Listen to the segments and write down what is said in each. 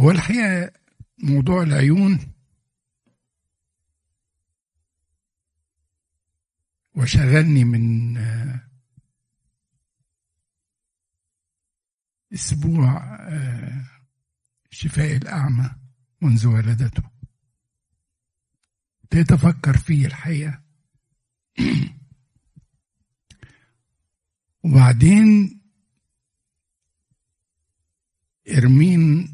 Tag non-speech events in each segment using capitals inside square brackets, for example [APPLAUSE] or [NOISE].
هو الحقيقة موضوع العيون وشغلني من آه، أسبوع آه، شفاء الأعمى منذ ولدته. ابتديت أفكر فيه الحقيقة. [CLEARS THROAT] وبعدين إرمين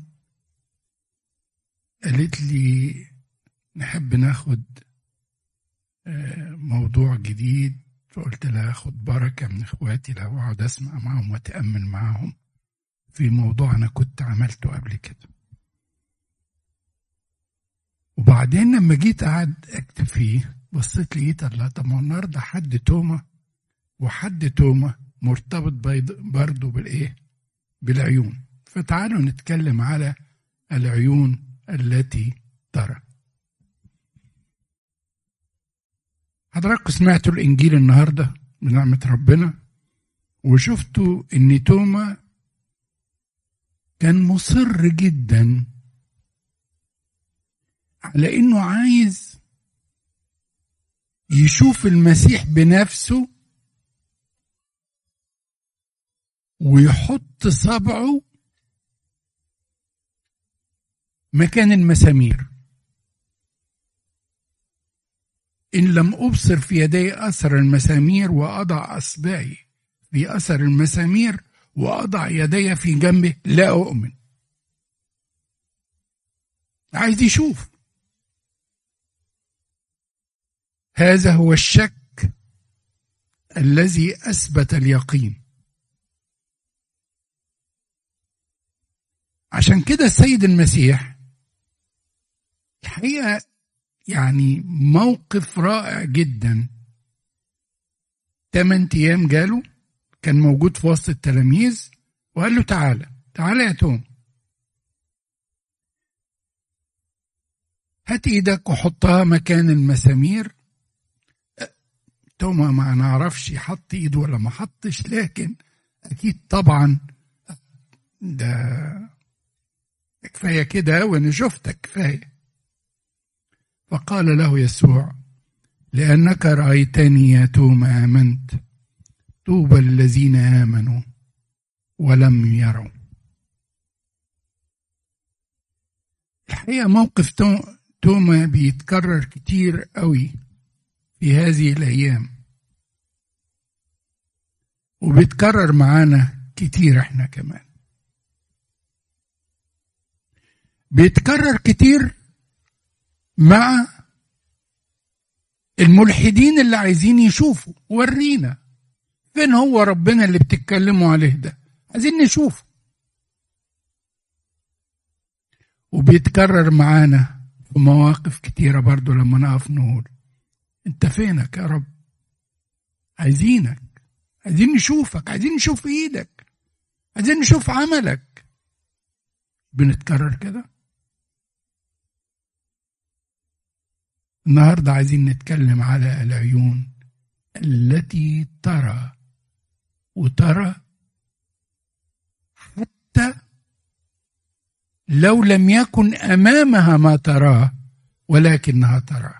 قالت لي نحب ناخد آه، موضوع جديد فقلت لها اخد بركة من إخواتي لو أقعد أسمع معهم وأتأمل معهم في موضوع أنا كنت عملته قبل كده وبعدين لما جيت قعد أكتب فيه بصيت لقيت الله طب ما النهارده حد توما وحد توما مرتبط برضه بالإيه؟ بالعيون فتعالوا نتكلم على العيون التي ترى. حضراتكم سمعتوا الإنجيل النهارده بنعمة ربنا؟ وشفتوا إن توما كان مصر جدا على إنه عايز يشوف المسيح بنفسه ويحط صبعه مكان المسامير. إن لم أبصر في يدي أثر المسامير وأضع أصبعي في أثر المسامير وأضع يدي في جنبه لا أؤمن. عايز يشوف. هذا هو الشك الذي أثبت اليقين. عشان كده السيد المسيح الحقيقة يعني موقف رائع جدا. ثمان أيام جاله كان موجود في وسط التلاميذ وقال له تعالى تعالى يا توم. هات إيدك وحطها مكان المسامير. توما ما نعرفش حط ايده ولا ما حطش لكن أكيد طبعا ده كفاية كده وأنا شفتك كفاية. فقال له يسوع لأنك رأيتني يا توما آمنت. طوبى الذين آمنوا ولم يروا. الحقيقة موقف توما بيتكرر كتير قوي في هذه الأيام. وبيتكرر معانا كتير إحنا كمان. بيتكرر كتير مع الملحدين اللي عايزين يشوفوا. ورينا فين هو ربنا اللي بتتكلموا عليه ده. عايزين نشوفه. وبيتكرر معانا في مواقف كتيرة برضو لما نقف نقول. انت فينك يا رب؟ عايزينك. عايزين نشوفك. عايزين نشوف إيدك. عايزين نشوف عملك. بنتكرر كده. النهارده عايزين نتكلم على العيون التي ترى وترى حتى لو لم يكن أمامها ما تراه ولكنها ترى.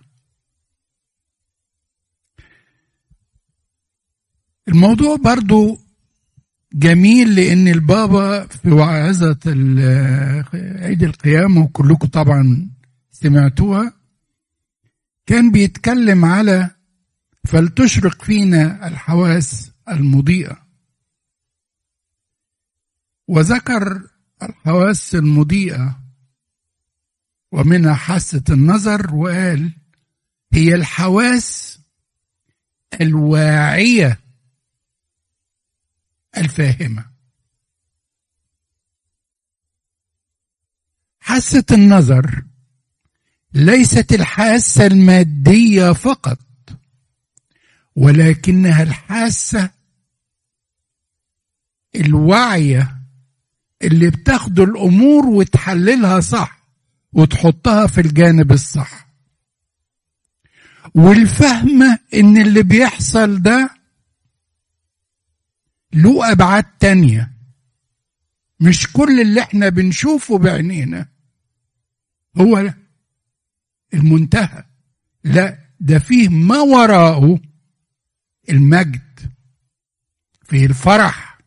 الموضوع برضو جميل لأن البابا في وعظة عيد القيامة وكلكم طبعا سمعتوها. كان بيتكلم على فلتشرق فينا الحواس المضيئة. وذكر الحواس المضيئة ومنها حاسة النظر وقال هي الحواس الواعية الفاهمة. حاسة النظر ليست الحاسة المادية فقط ولكنها الحاسة الواعية اللي بتاخد الأمور وتحللها صح وتحطها في الجانب الصح. والفهمة إن اللي بيحصل ده له أبعاد تانية. مش كل اللي إحنا بنشوفه بعينينا. هو المنتهى. لا ده فيه ما وراءه المجد فيه الفرح.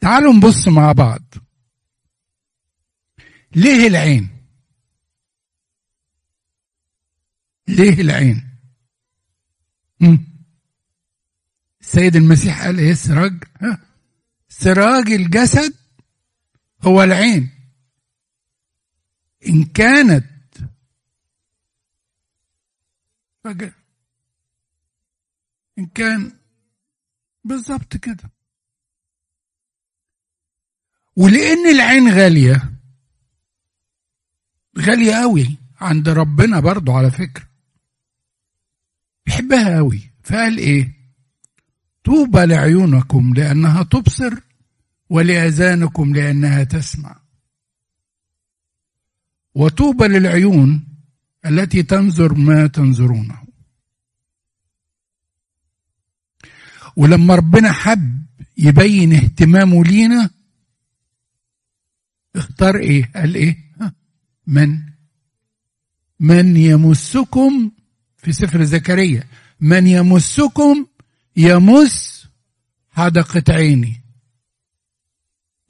تعالوا نبص مع بعض. ليه العين؟ ليه العين؟ السيد المسيح قال إيه؟ سراج سراج الجسد هو العين. إن كانت إن كان بالظبط كده. ولأن العين غالية غالية قوي عند ربنا برضو على فكرة. بيحبها قوي فقال إيه؟ طوبى لعيونكم لأنها تبصر ولأذانكم لأنها تسمع. وطوبى للعيون التي تنظر ما تنظرونه. ولما ربنا حب يبين اهتمامه لينا اختار إيه؟ قال إيه؟ من؟ من يمسكم في سفر زكريا. من يمسكم يمس حدقة عيني.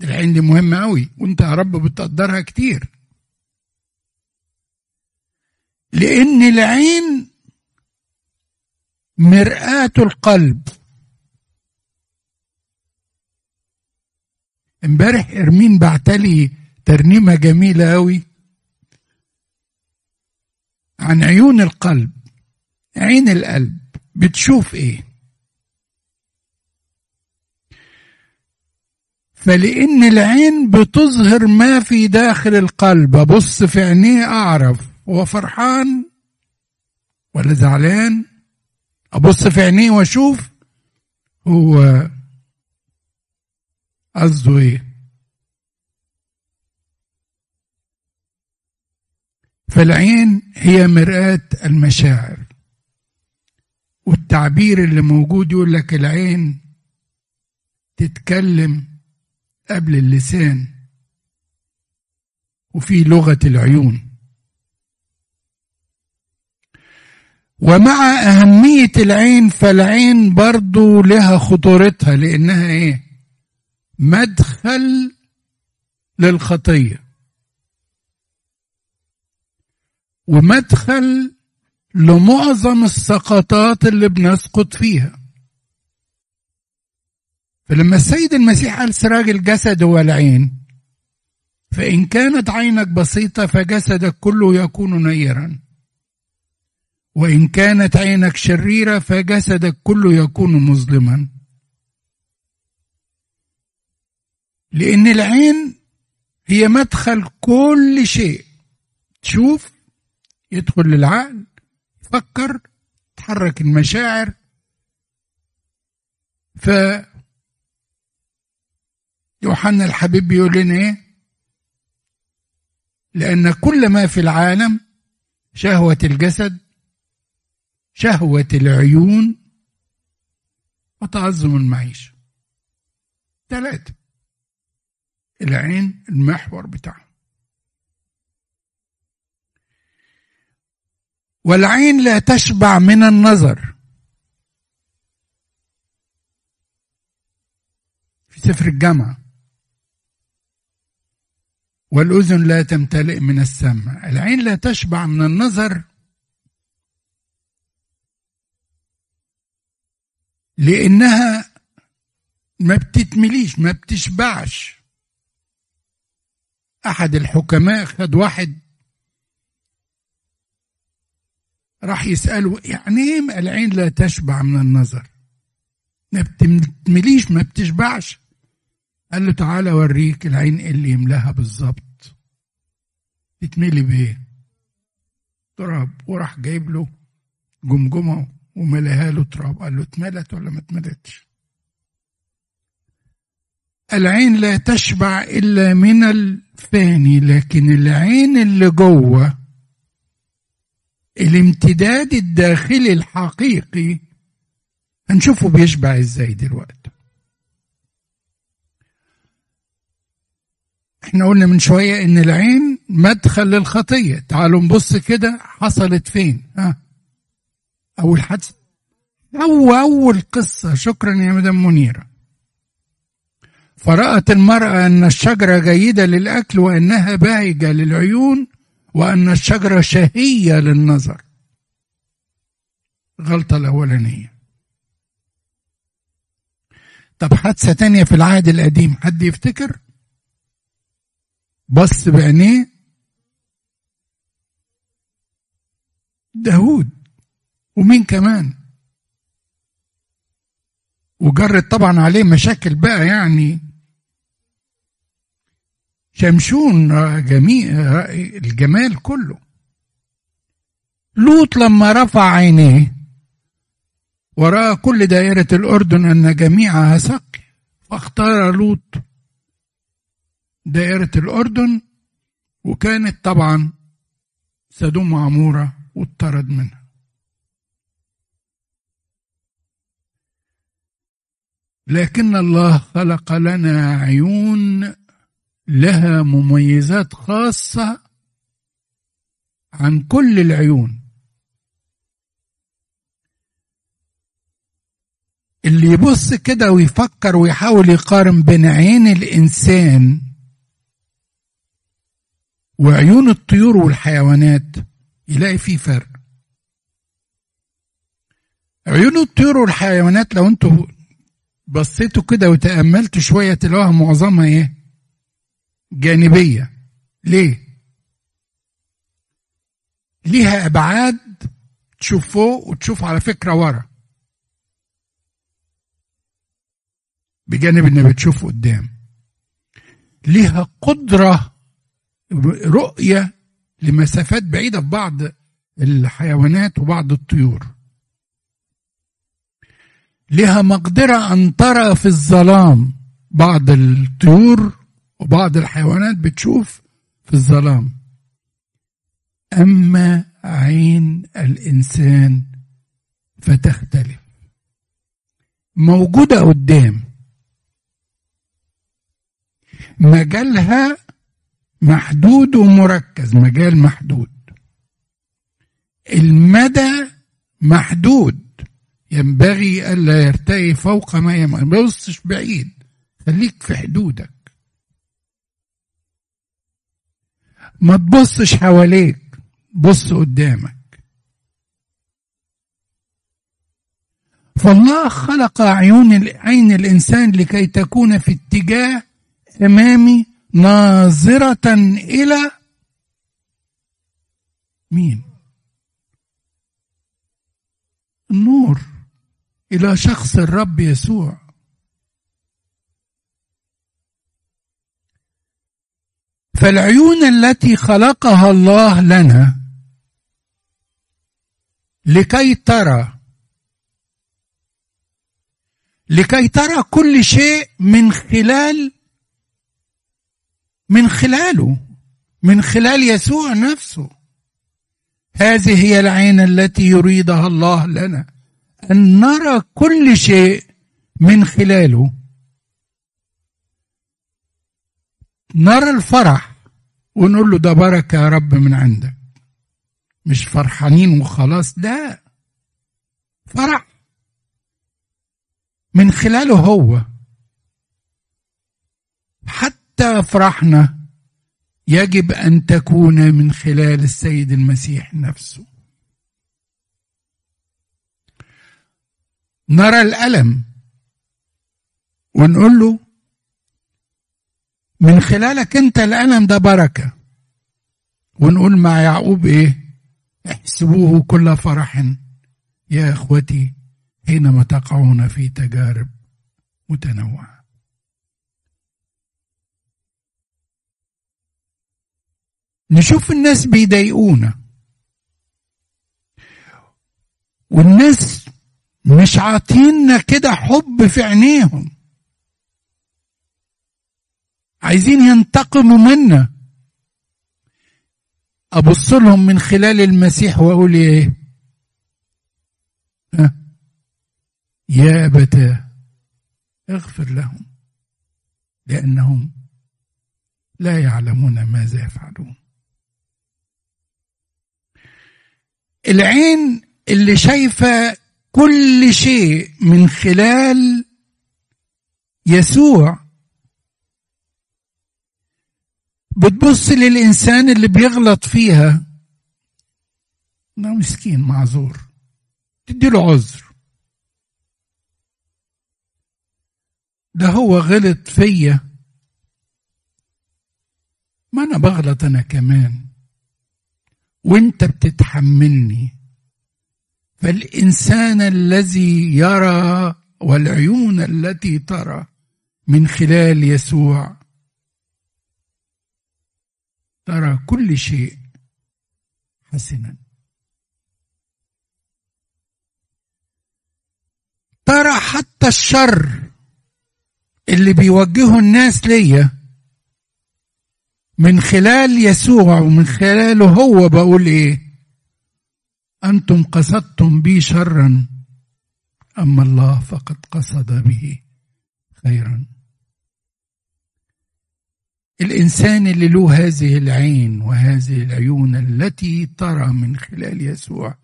العين دي مهمة أوي وأنت يا رب بتقدرها كتير. لأن العين مرآة القلب. امبارح إرمين بعتلي ترنيمة جميلة أوي عن عيون القلب عين القلب. بتشوف إيه؟ فلأن العين بتظهر ما في داخل القلب. ابص في عينيه أعرف هو فرحان ولا زعلان؟ أبص في عينيه وأشوف هو قصده إيه. فالعين هي مرآة المشاعر والتعبير اللي موجود يقول لك العين تتكلم قبل اللسان وفي لغة العيون. ومع أهمية العين فالعين برضو لها خطورتها لأنها إيه؟ مدخل للخطية. ومدخل لمعظم السقطات اللي بنسقط فيها. فلما السيد المسيح قال سراج الجسد هو العين فإن كانت عينك بسيطة فجسدك كله يكون نيرا. وإن كانت عينك شريرة فجسدك كله يكون مظلما. لأن العين هي مدخل كل شيء. تشوف يدخل للعقل فكر تحرك المشاعر. ف يوحنا الحبيب بيقول لنا إيه؟ لأن كل ما في العالم شهوة الجسد شهوة العيون وتعظم المعيشة. ثلاثة العين المحور بتاعه والعين لا تشبع من النظر. في سفر الجامعة. والأذن لا تمتلئ من السمع. العين لا تشبع من النظر لأنها ما بتتمليش ما بتشبعش. أحد الحكماء خد واحد راح يسأله يعني إيه العين لا تشبع من النظر؟ ما بتمليش ما بتشبعش. قال له تعالى أوريك العين اللي يملاها بالظبط. تتملي بايه تراب وراح جايب له جمجمة وملاها له تراب. قال له اتملت ولا ما اتملتش؟ العين لا تشبع إلا من الفاني لكن العين اللي جوه الامتداد الداخلي الحقيقي هنشوفه بيشبع إزاي دلوقتي. إحنا قلنا من شوية إن العين مدخل للخطية. تعالوا نبص كده حصلت فين؟ ها؟ أول حادثة أو أول قصة. شكرا يا مدام منيرة. فرأت المرأة أن الشجرة جيدة للأكل وأنها باهجة للعيون وأن الشجرة شهية للنظر. غلطة الأولانية. طب حادثة تانية في العهد القديم. حد يفتكر؟ بص بعينيه داود ومين كمان؟ وجرت طبعا عليه مشاكل بقى يعني. شمشون جميع الجمال كله. لوط لما رفع عينيه ورأى كل دائرة الأردن أن جميعها سقي فاختار لوط دائرة الأردن وكانت طبعا سدوم وعمورة واطرد منها. لكن الله خلق لنا عيون لها مميزات خاصة عن كل العيون. اللي يبص كده ويفكر ويحاول يقارن بين عين الإنسان وعيون الطيور والحيوانات يلاقي فيه فرق. عيون الطيور والحيوانات لو أنتوا بصيتوا كده وتأملتوا شوية تلاقوها معظمها إيه؟ جانبية. ليه؟ ليها أبعاد تشوف فوق وتشوف على فكرة ورا. بجانب إنها بتشوف قدام. ليها قدرة رؤية لمسافات بعيدة في بعض الحيوانات وبعض الطيور. لها مقدرة أن ترى في الظلام بعض الطيور وبعض الحيوانات بتشوف في الظلام. أما عين الإنسان فتختلف. موجودة قدام. مجالها محدود ومركز. مجال محدود. المدى محدود. ينبغي ألا يرتقي فوق ما يمر ما تبصش بعيد. خليك في حدودك. ما تبصش حواليك بص قدامك. فالله خلق عيون عين الإنسان لكي تكون في اتجاه أمامي ناظرة إلى مين؟ النور. إلى شخص الرب يسوع. فالعيون التي خلقها الله لنا لكي ترى لكي ترى كل شيء من خلال من خلاله من خلال يسوع نفسه. هذه هي العين التي يريدها الله لنا. أن نرى كل شيء من خلاله. نرى الفرح ونقول له ده بركة يا رب من عندك. مش فرحانين وخلاص ده فرح من خلاله هو. حتى فرحنا يجب أن تكون من خلال السيد المسيح نفسه. نرى الألم. ونقول له من خلالك أنت الألم ده بركة. ونقول مع يعقوب إيه؟ احسبوه كل فرح يا إخوتي حينما تقعون في تجارب متنوعة. نشوف الناس بيضايقونا. والناس مش عاطيننا كده حب في عينيهم. عايزين ينتقموا منا. أبص لهم من خلال المسيح وأقول إيه؟ ها؟ يا أبتاه اغفر لهم لأنهم لا يعلمون ماذا يفعلون. العين اللي شايفة كل شيء من خلال يسوع. بتبص للإنسان اللي بيغلط فيها. ده مسكين معذور. تديله عذر. ده هو غلط فيا. ما أنا بغلط أنا كمان. وأنت بتتحملني. فالإنسان الذي يرى والعيون التي ترى من خلال يسوع ترى كل شيء حسنا. ترى حتى الشر اللي بيوجهه الناس ليا من خلال يسوع ومن خلاله هو بقول إيه؟ أنتم قصدتم بي شرا أما الله فقد قصد به خيرا. الإنسان اللي له هذه العين وهذه العيون التي ترى من خلال يسوع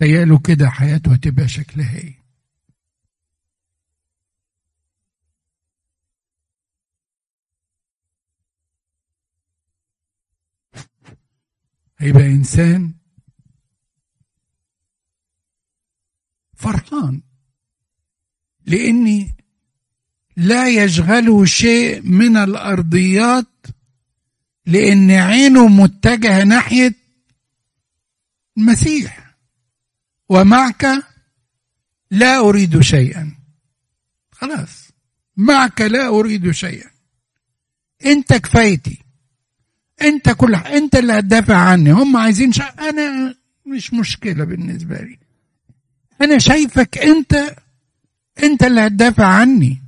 تخيلوا كده حياته هتبقى شكلها إيه؟ هيبقى إنسان فرحان. لأني لا يشغله شيء من الأرضيات لأن عينه متجهة ناحية المسيح. ومعك لا أريد شيئا. خلاص. معك لا أريد شيئا. أنت كفايتي. أنت كل أنت اللي هتدافع عني. هم عايزين شا... أنا مش مشكلة بالنسبة لي. أنا شايفك أنت أنت اللي هتدافع عني.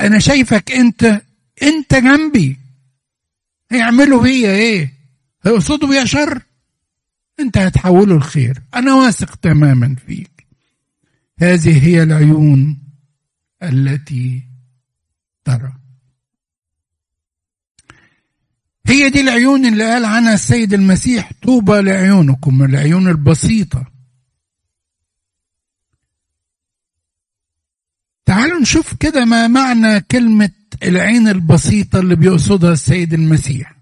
أنا شايفك أنت أنت جنبي. هيعملوا فيا إيه؟ هيقصدوا بيا شر؟ أنت هتحوله الخير. أنا واثق تماما فيك. هذه هي العيون التي ترى. هي دي العيون اللي قال عنها السيد المسيح. طوبى لعيونكم العيون البسيطة. تعالوا نشوف كده ما معنى كلمة العين البسيطة اللي بيقصدها السيد المسيح.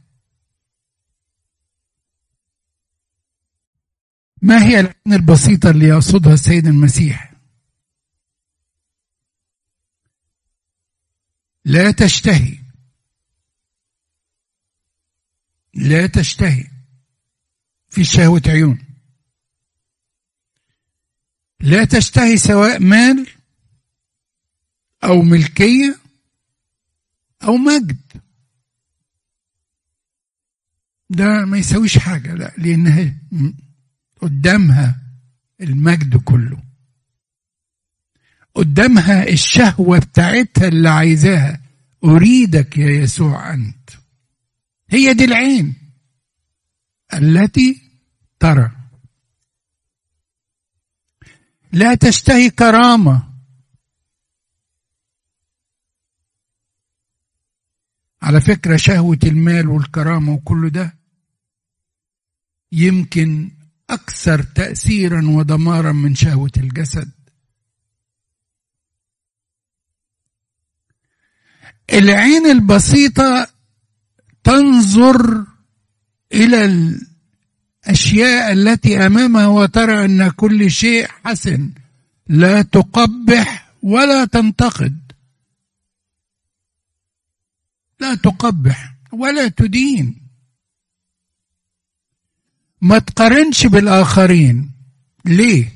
ما هي العين البسيطة اللي يقصدها السيد المسيح؟ لا تشتهي. لا تشتهي في شهوة عيون. لا تشتهي سواء مال أو ملكية أو مجد. ده ما يسويش حاجة لا لأنها قدامها المجد كله. قدامها الشهوة بتاعتها اللي عايزاها. أريدك يا يسوع أنت. هي دي العين التي ترى. لا تشتهي كرامة. على فكرة شهوة المال والكرامة وكل ده يمكن أكثر تاثيرا ودمارا من شهوة الجسد. العين البسيطة تنظر إلى الأشياء التي أمامها وترى أن كل شيء حسن. لا تقبح ولا تنتقد. لا تقبح ولا تدين. ما تقارنش بالآخرين. ليه؟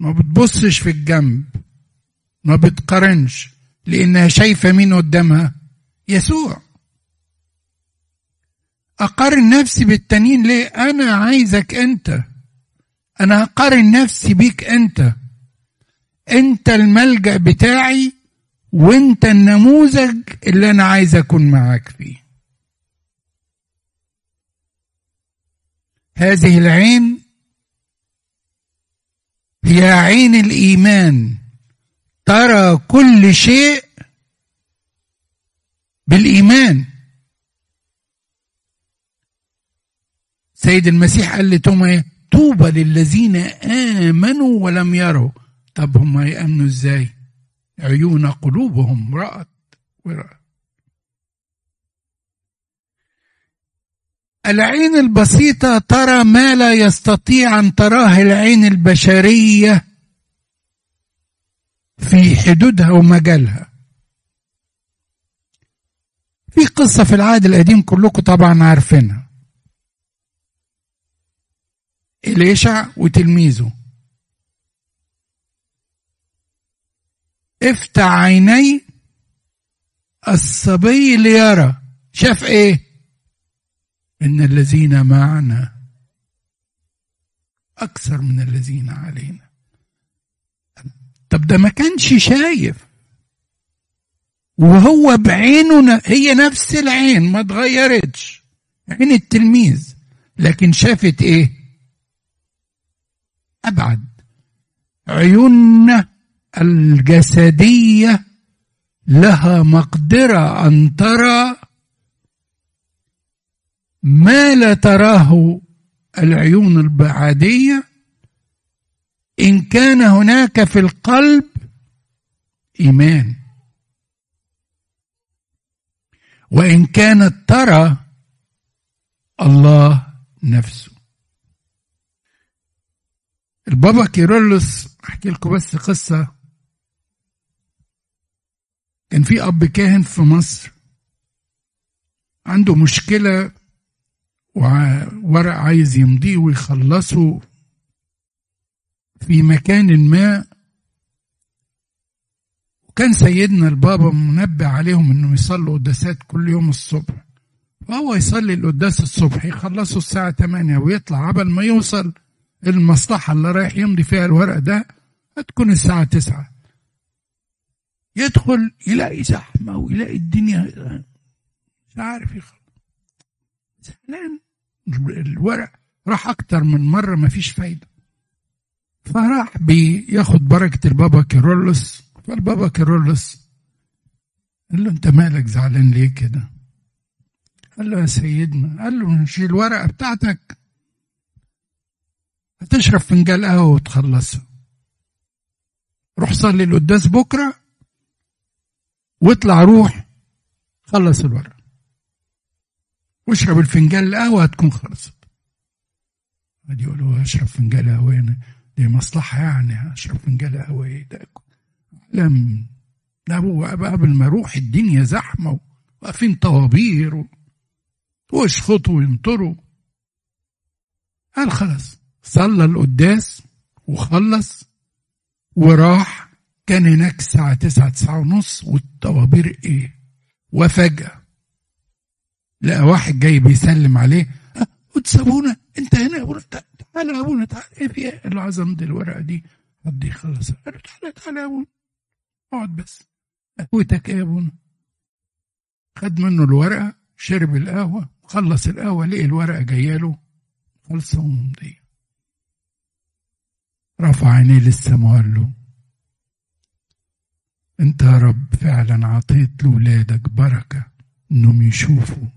ما بتبصش في الجنب. ما بتقارنش. لأنها شايفة مين قدامها؟ يسوع. أقارن نفسي بالتانيين ليه؟ أنا عايزك أنت. أنا هقارن نفسي بيك أنت. أنت الملجأ بتاعي وأنت النموذج اللي أنا عايز أكون معاك فيه. هذه العين هي عين الإيمان. ترى كل شيء بالإيمان. سيد المسيح قال لتوما إيه؟ طوبى للذين آمنوا ولم يروا. طب هم يأمنوا إزاي؟ عيون قلوبهم رأت ورأت. العين البسيطة ترى ما لا يستطيع أن تراه العين البشرية في حدودها ومجالها. في قصة في العهد القديم كلكم طبعا عارفينها. إليشع وتلميذه. افتح عيني الصبي ليرى. شاف إيه؟ إن الذين معنا أكثر من الذين علينا. طب ده ما كانش شايف. وهو بعينه هي نفس العين ما اتغيرتش. عين التلميذ. لكن شافت إيه؟ أبعد. عيوننا الجسدية لها مقدرة أن ترى ما لا تراه العيون العاديه إن كان هناك في القلب إيمان. وإن كانت ترى الله نفسه. البابا كيرلس أحكي لكم بس قصة. كان في أب كاهن في مصر. عنده مشكلة وورق عايز يمضيه ويخلصه. في مكان ما. وكان سيدنا البابا منبه عليهم إنه يصلوا قداسات كل يوم الصبح. فهو يصلي القداس الصبح يخلصوا الساعة 8 ويطلع قبل ما يوصل. المصلحة اللي رايح يمضي فيها الورق ده هتكون الساعة 9 يدخل يلاقي زحمة ويلاقي الدنيا مش عارف يخلص. زعلان. الورق راح أكتر من مرة مفيش فايدة. فراح بياخد بركة البابا كيرلس. فالبابا كيرلس قال له أنت مالك زعلان ليه كده؟ قال له يا سيدنا. قال له نشيل الورقة بتاعتك. هتشرب فنجان قهوة وتخلصها روح صلي القداس بكرة واطلع روح خلص الورقة واشرب الفنجان القهوة هتكون خلصت. قعد يقول له اشرب فنجان قهوة دي مصلحة يعني اشرب فنجان قهوة إيه ده لم ده هو قبل ما أروح الدنيا زحمة واقفين طوابير واشخطوا وينطروا قال خلاص. صلى القداس وخلص وراح كان هناك الساعة تسعة تسعة ونص والطوابير إيه؟ وفجأة لقى واحد جاي بيسلم عليه قدس ابونا أنت هنا يا ابونا تعالى يا ابونا تعالى إيه في إيه؟ عايز امضي الورقة دي حد يخلص قال له تعالى تعالى يا ابونا اقعد بس قهوتك إيه يا ابونا؟ خد منه الورقة شرب القهوة خلص القهوة لقي الورقة جاية له خلصه ومضيه رفع عينيه للسماء وقال له انت يا رب فعلا عطيت لولادك بركة إنهم يشوفوا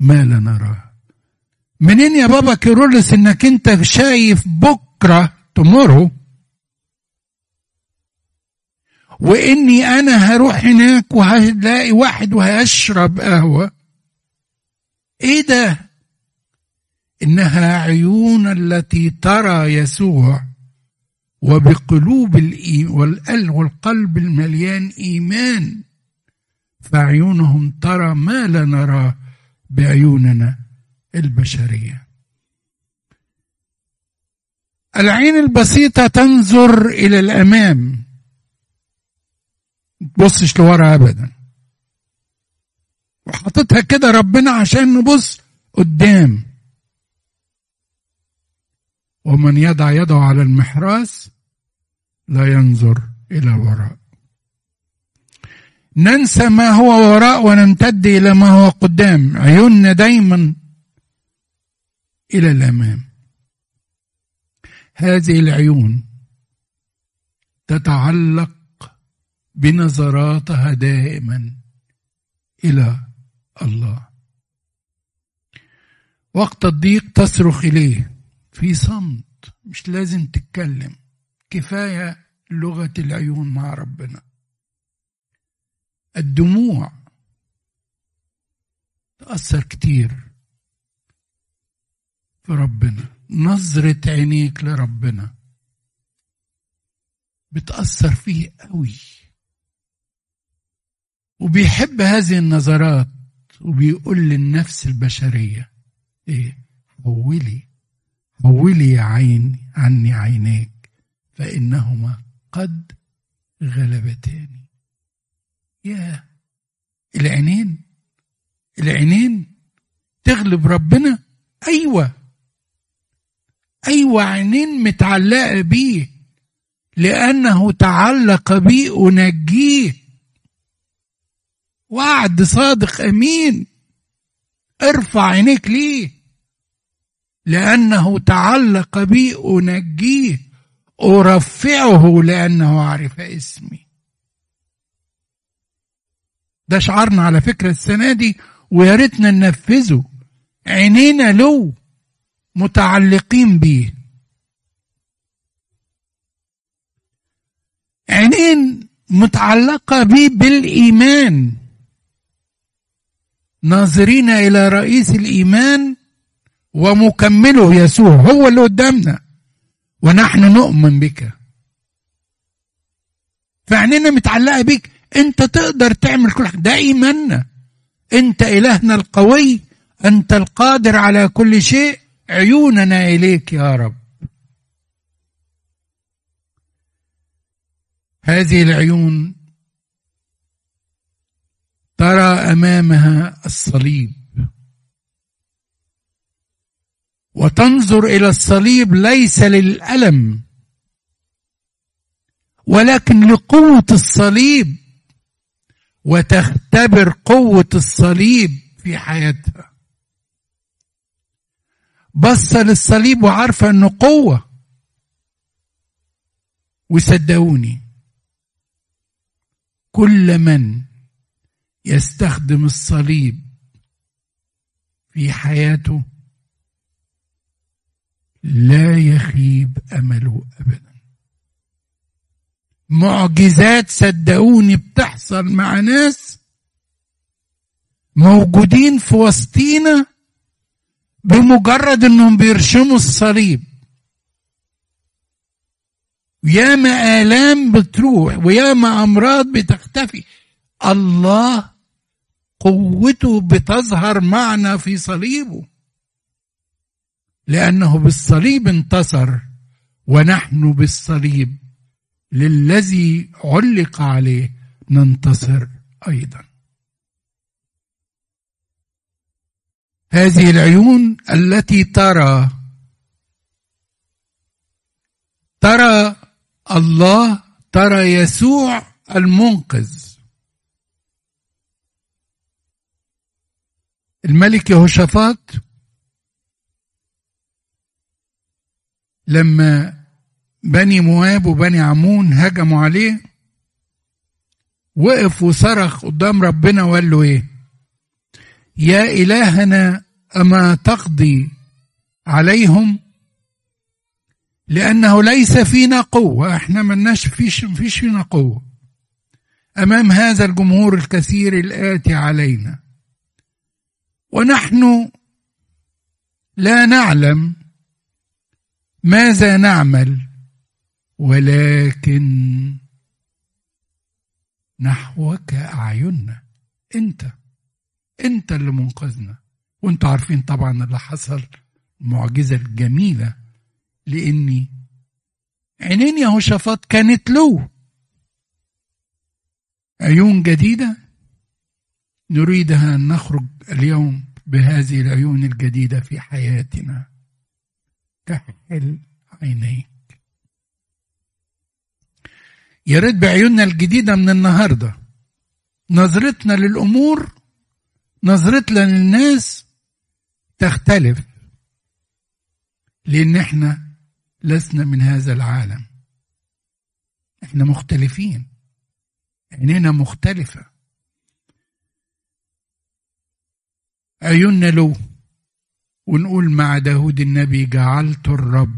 ما لا نراه منين يا بابا كيرلس إنك أنت شايف بكرة تمره وإني أنا هروح هناك وهلاقي واحد وهشرب قهوة. إيه ده؟ إنها عيون التي ترى يسوع وبقلوب والقلب المليان إيمان. فعيونهم ترى ما لا نراه بعيوننا البشرية. العين البسيطة تنظر إلى الأمام. تبصش لورا ابدا. وحاططها كده ربنا عشان نبص قدام. ومن يضع يده على المحراس لا ينظر إلى الوراء ننسى ما هو وراء ونمتد إلى ما هو قدام. عيوننا دايما إلى الأمام. هذه العيون تتعلق بنظراتها دائما إلى الله. وقت الضيق تصرخ إليه. في صمت مش لازم تتكلم. كفاية لغة العيون مع ربنا. الدموع تأثر كتير في ربنا. نظرة عينيك لربنا بتأثر فيه قوي. وبيحب هذه النظرات وبيقول للنفس البشرية إيه حولي حولي يا عين عني عينيك فإنهما قد غلبتاني يا العينين العينين تغلب ربنا؟ أيوه. أيوه عينين متعلقة بيه لأنه تعلق بي انجيه وعد صادق أمين ارفع عينيك ليه. لأنه تعلق بي أنجيه أرفعه لأنه عرف اسمي. ده شعارنا على فكرة السنة دي ويا ريتنا ننفذه. عينينا له متعلقين بيه. عينين متعلقة بيه بالإيمان. ناظرين إلى رئيس الإيمان ومكمله يسوع هو اللي قدامنا. ونحن نؤمن بك. فعينينا متعلقة بيك. انت تقدر تعمل كل ده إيماننا انت إلهنا القوي أنت القادر على كل شيء. عيوننا إليك يا رب. هذه العيون ترى أمامها الصليب. وتنظر إلى الصليب ليس للألم. ولكن لقوة الصليب وتختبر قوة الصليب في حياتها. بص للصليب وعارفه أنه قوة. وصدقوني كل من يستخدم الصليب في حياته لا يخيب أمله ابدا. معجزات صدقوني بتحصل مع ناس موجودين في وسطينا بمجرد إنهم بيرشموا الصليب. ياما آلام بتروح وياما أمراض بتختفي. الله قوته بتظهر معنا في صليبه. لأنه بالصليب انتصر ونحن بالصليب للذي علق عليه ننتصر أيضا. هذه العيون التي ترى ترى الله ترى يسوع المنقذ. الملك يهوشافاط لما بني مواب وبني عمون هجموا عليه وقف وصرخ قدام ربنا وقال له إيه؟ يا إلهنا أما تقضي عليهم؟ لأنه ليس فينا قوة إحنا ملناش فيش, فيش فينا قوة. أمام هذا الجمهور الكثير الآتي علينا. ونحن لا نعلم ماذا نعمل؟ ولكن نحوك أعيننا أنت أنت اللي منقذنا. وأنتوا عارفين طبعا اللي حصل المعجزة الجميلة لأني عينين يهوشافاط كانت له. عيون جديدة. نريدها أن نخرج اليوم بهذه العيون الجديدة في حياتنا. كحل عينيك. يا ريت بعيوننا الجديدة من النهارده. نظرتنا للأمور نظرتنا للناس تختلف لأن إحنا لسنا من هذا العالم. إحنا مختلفين. عينينا مختلفة. عيوننا له ونقول مع داود النبي جعلت الرب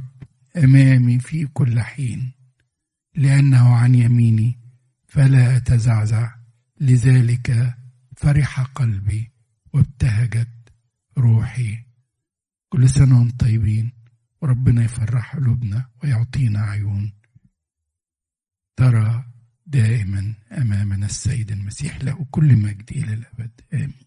أمامي في كل حين لأنه عن يميني فلا أتزعزع لذلك فرح قلبي وابتهجت روحي. كل سنة وأنتم طيبين وربنا يفرح قلوبنا ويعطينا عيون. ترى دائما أمامنا السيد المسيح له كل مجد إلى الأبد آمين.